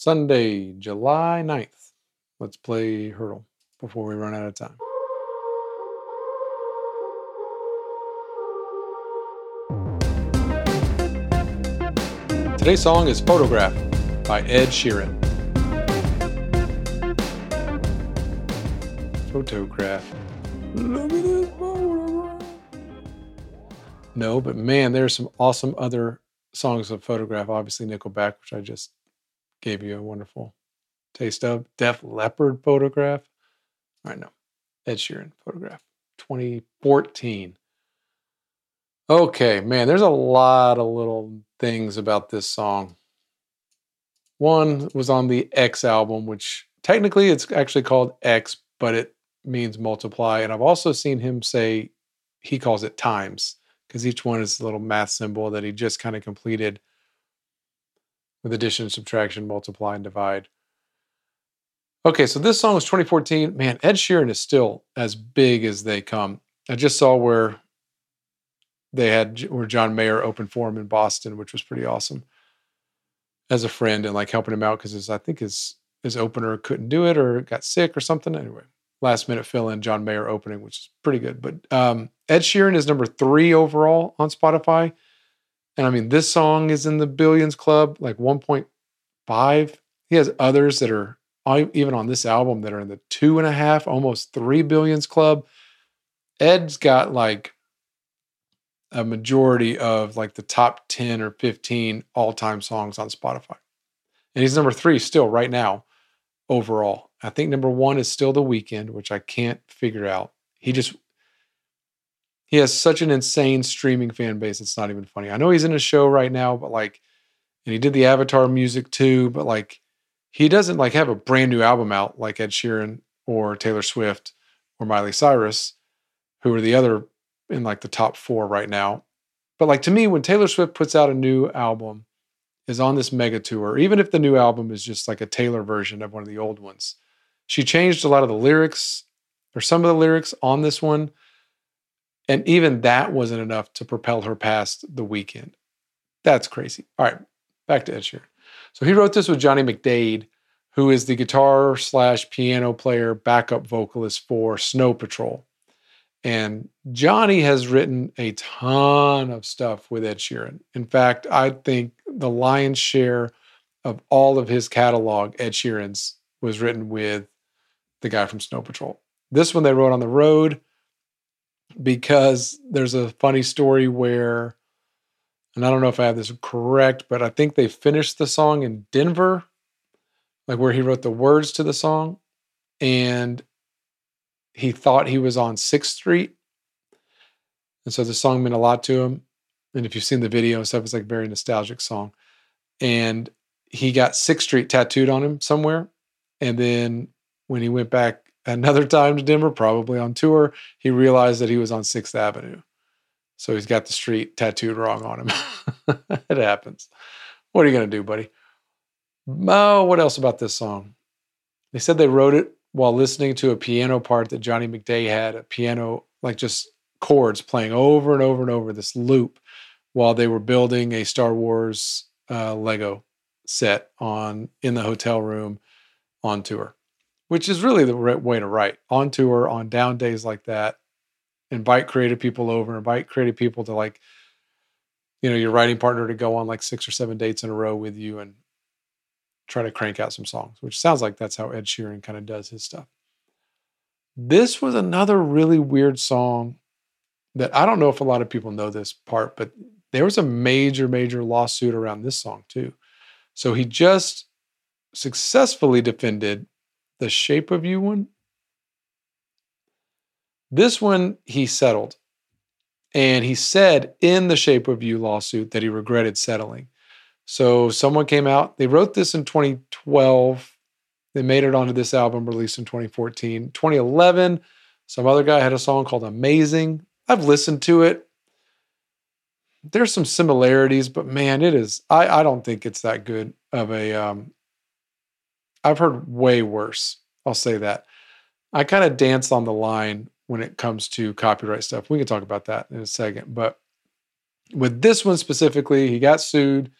Sunday, July 9th. Let's play Heardle before we run out of time. Today's song is Photograph by Ed Sheeran. Photograph. Look at this. No, but man, there's some awesome other songs of Photograph. Obviously, Nickelback, which I just gave you a wonderful taste of. Def Leppard Photograph. I know. Ed Sheeran Photograph. 2014. Okay, man, there's a lot of little things about this song. One was on the X album, which technically it's actually called X, but it means multiply. And I've also seen him say he calls it times because each one is a little math symbol that he just kind of completed with addition, subtraction, multiply, and divide. Okay, so this song was 2014. Man, Ed Sheeran is still as big as they come. I just saw where they had where John Mayer opened for him in Boston, which was pretty awesome. As a friend and like helping him out because I think his his opener couldn't do it or got sick or something. Anyway, last minute fill in John Mayer opening, which is pretty good. But um, Ed Sheeran is number three overall on Spotify. And I mean, this song is in the billions club, like 1.5. He has others that are even on this album that are in the two and a half, almost three billions club. Ed's got like a majority of like the top 10 or 15 all time songs on Spotify. And he's number three still right now overall. I think number one is still The Weeknd, which I can't figure out. He just, he has such an insane streaming fan base. It's not even funny. I know he's in a show right now, but like, and he did the Avatar music too, but like, he doesn't like have a brand new album out like Ed Sheeran or Taylor Swift or Miley Cyrus, who are the other in like the top four right now. But like to me, when Taylor Swift puts out a new album, is on this mega tour, even if the new album is just like a Taylor version of one of the old ones, she changed a lot of the lyrics or some of the lyrics on this one. And even that wasn't enough to propel her past the Weeknd. That's crazy. All right, back to Ed Sheeran. So he wrote this with Johnny McDaid, who is the guitar slash piano player, backup vocalist for Snow Patrol. And Johnny has written a ton of stuff with Ed Sheeran. In fact, I think the lion's share of all of his catalog, Ed Sheeran's, was written with the guy from Snow Patrol. This one they wrote on the road because there's a funny story where, and I don't know if I have this correct, but I think they finished the song in Denver, like where he wrote the words to the song. And he thought he was on Sixth Street, and so the song meant a lot to him. And if you've seen the video and stuff, it's like a very nostalgic song. And he got Sixth Street tattooed on him somewhere. And then when he went back another time to Denver, probably on tour, he realized that he was on Sixth Avenue. So he's got the street tattooed wrong on him. it happens. What are you going to do, buddy? Oh, what else about this song? They said they wrote it while listening to a piano part that Johnny McDaid had, a piano, like just chords playing over and over and over this loop while they were building a Star Wars uh, Lego set on in the hotel room on tour, which is really the right way to write on tour on down days like that. Invite creative people over, invite creative people to like, you know, your writing partner to go on like six or seven dates in a row with you and try to crank out some songs, which sounds like that's how Ed Sheeran kind of does his stuff. This was another really weird song that I don't know if a lot of people know this part, but there was a major, major lawsuit around this song too. So he just successfully defended the Shape of You one. This one he settled. And he said in the Shape of You lawsuit that he regretted settling. So someone came out, they wrote this in 2012. They made it onto this album released in 2014. 2011, some other guy had a song called Amazing. I've listened to it. There's some similarities, but man, it is, I, I don't think it's that good of a. Um, I've heard way worse. I'll say that. I kind of dance on the line when it comes to copyright stuff. We can talk about that in a second. But with this one specifically, he got sued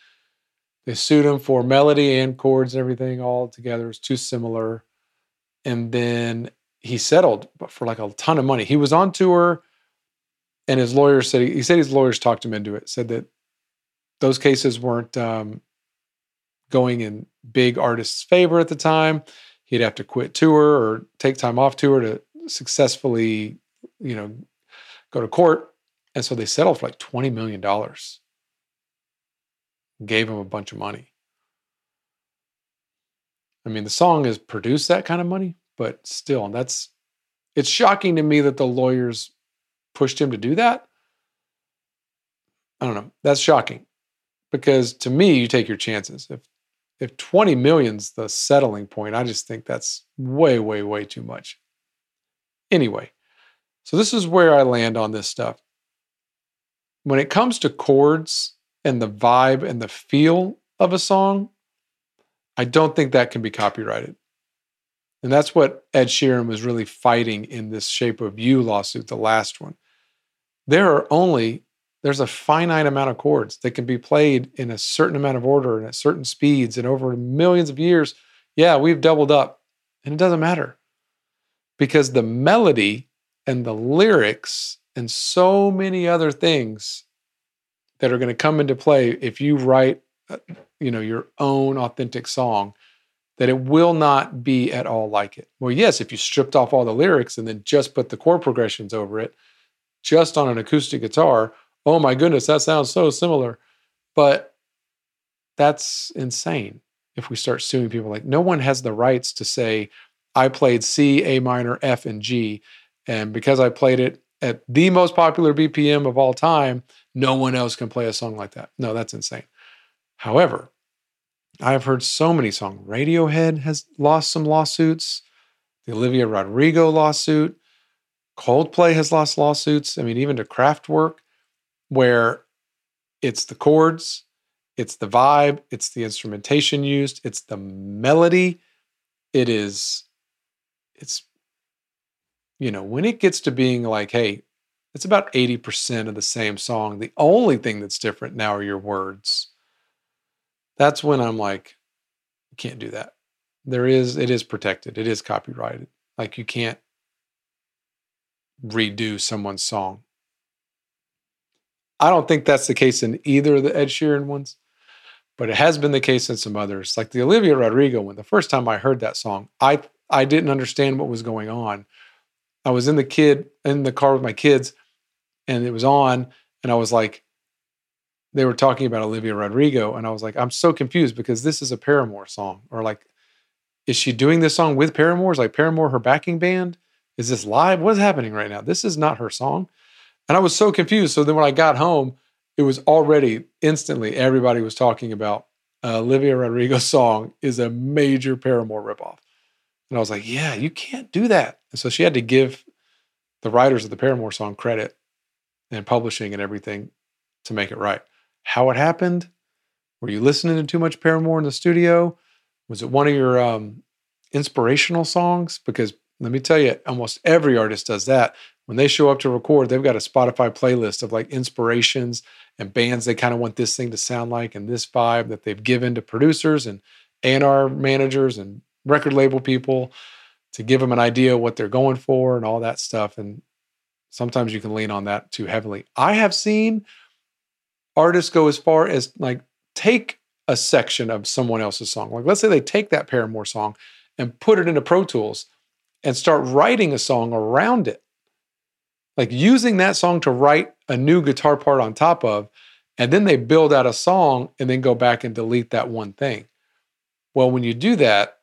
They sued him for melody and chords and everything all together. It's too similar. And then he settled, for like a ton of money. He was on tour, and his lawyer said he said his lawyers talked him into it. Said that those cases weren't um, going in big artists' favor at the time. He'd have to quit tour or take time off tour to successfully, you know, go to court. And so they settled for like $20 million. Gave him a bunch of money. I mean, the song has produced that kind of money, but still, that's it's shocking to me that the lawyers pushed him to do that. I don't know. That's shocking because to me, you take your chances. If if 20 million's the settling point, I just think that's way, way, way too much. Anyway, so this is where I land on this stuff. When it comes to chords and the vibe and the feel of a song, I don't think that can be copyrighted. And that's what Ed Sheeran was really fighting in this Shape of You lawsuit, the last one. There are only there's a finite amount of chords that can be played in a certain amount of order and at certain speeds and over millions of years. Yeah, we've doubled up and it doesn't matter because the melody and the lyrics and so many other things that are going to come into play if you write uh, you know your own authentic song that it will not be at all like it. Well, yes, if you stripped off all the lyrics and then just put the chord progressions over it just on an acoustic guitar, oh my goodness, that sounds so similar. But that's insane if we start suing people. Like, no one has the rights to say, I played C, A minor, F, and G. And because I played it at the most popular BPM of all time, no one else can play a song like that. No, that's insane. However, I have heard so many songs. Radiohead has lost some lawsuits. The Olivia Rodrigo lawsuit. Coldplay has lost lawsuits. I mean, even to Kraftwerk where it's the chords, it's the vibe, it's the instrumentation used, it's the melody. It is, it's, you know, when it gets to being like, hey, it's about 80% of the same song. The only thing that's different now are your words. That's when I'm like, you can't do that. There is, it is protected, it is copyrighted. Like you can't redo someone's song I don't think that's the case in either of the Ed Sheeran ones, but it has been the case in some others. Like the Olivia Rodrigo one, the first time I heard that song, I I didn't understand what was going on. I was in the kid in the car with my kids, and it was on, and I was like, they were talking about Olivia Rodrigo, and I was like, I'm so confused because this is a Paramore song, or like, is she doing this song with Paramore? Is like Paramore her backing band? Is this live? What is happening right now? This is not her song. And I was so confused. So then when I got home, it was already instantly everybody was talking about uh, Olivia Rodrigo's song is a major Paramore ripoff. And I was like, yeah, you can't do that. And so she had to give the writers of the Paramore song credit and publishing and everything to make it right. How it happened? Were you listening to too much Paramore in the studio? Was it one of your um, inspirational songs? Because let me tell you, almost every artist does that when they show up to record, they've got a Spotify playlist of like inspirations and bands they kind of want this thing to sound like and this vibe that they've given to producers and A&R managers and record label people to give them an idea what they're going for and all that stuff. And sometimes you can lean on that too heavily. I have seen artists go as far as like take a section of someone else's song. Like let's say they take that Paramore song and put it into Pro Tools and start writing a song around it like using that song to write a new guitar part on top of, and then they build out a song and then go back and delete that one thing. Well, when you do that,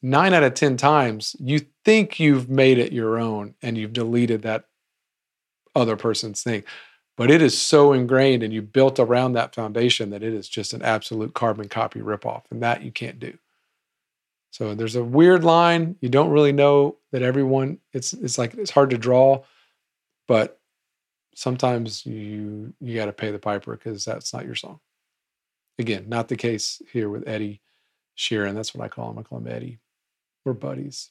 nine out of 10 times, you think you've made it your own and you've deleted that other person's thing. But it is so ingrained and you built around that foundation that it is just an absolute carbon copy ripoff. And that you can't do. So there's a weird line. You don't really know that everyone, it's it's like it's hard to draw but sometimes you you got to pay the piper because that's not your song. Again, not the case here with Eddie Sheeran. That's what I call him. I call him Eddie. We're buddies.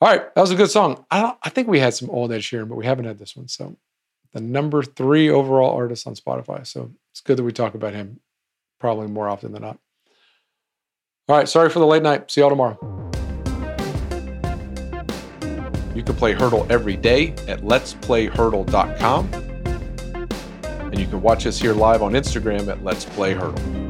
All right, that was a good song. I I think we had some old Ed Sheeran, but we haven't had this one. So the number three overall artist on Spotify. So it's good that we talk about him probably more often than not. All right, sorry for the late night. See y'all tomorrow. You can play Heardle every day at letsplayheardle.com. And you can watch us here live on Instagram at Let's Play Heardle.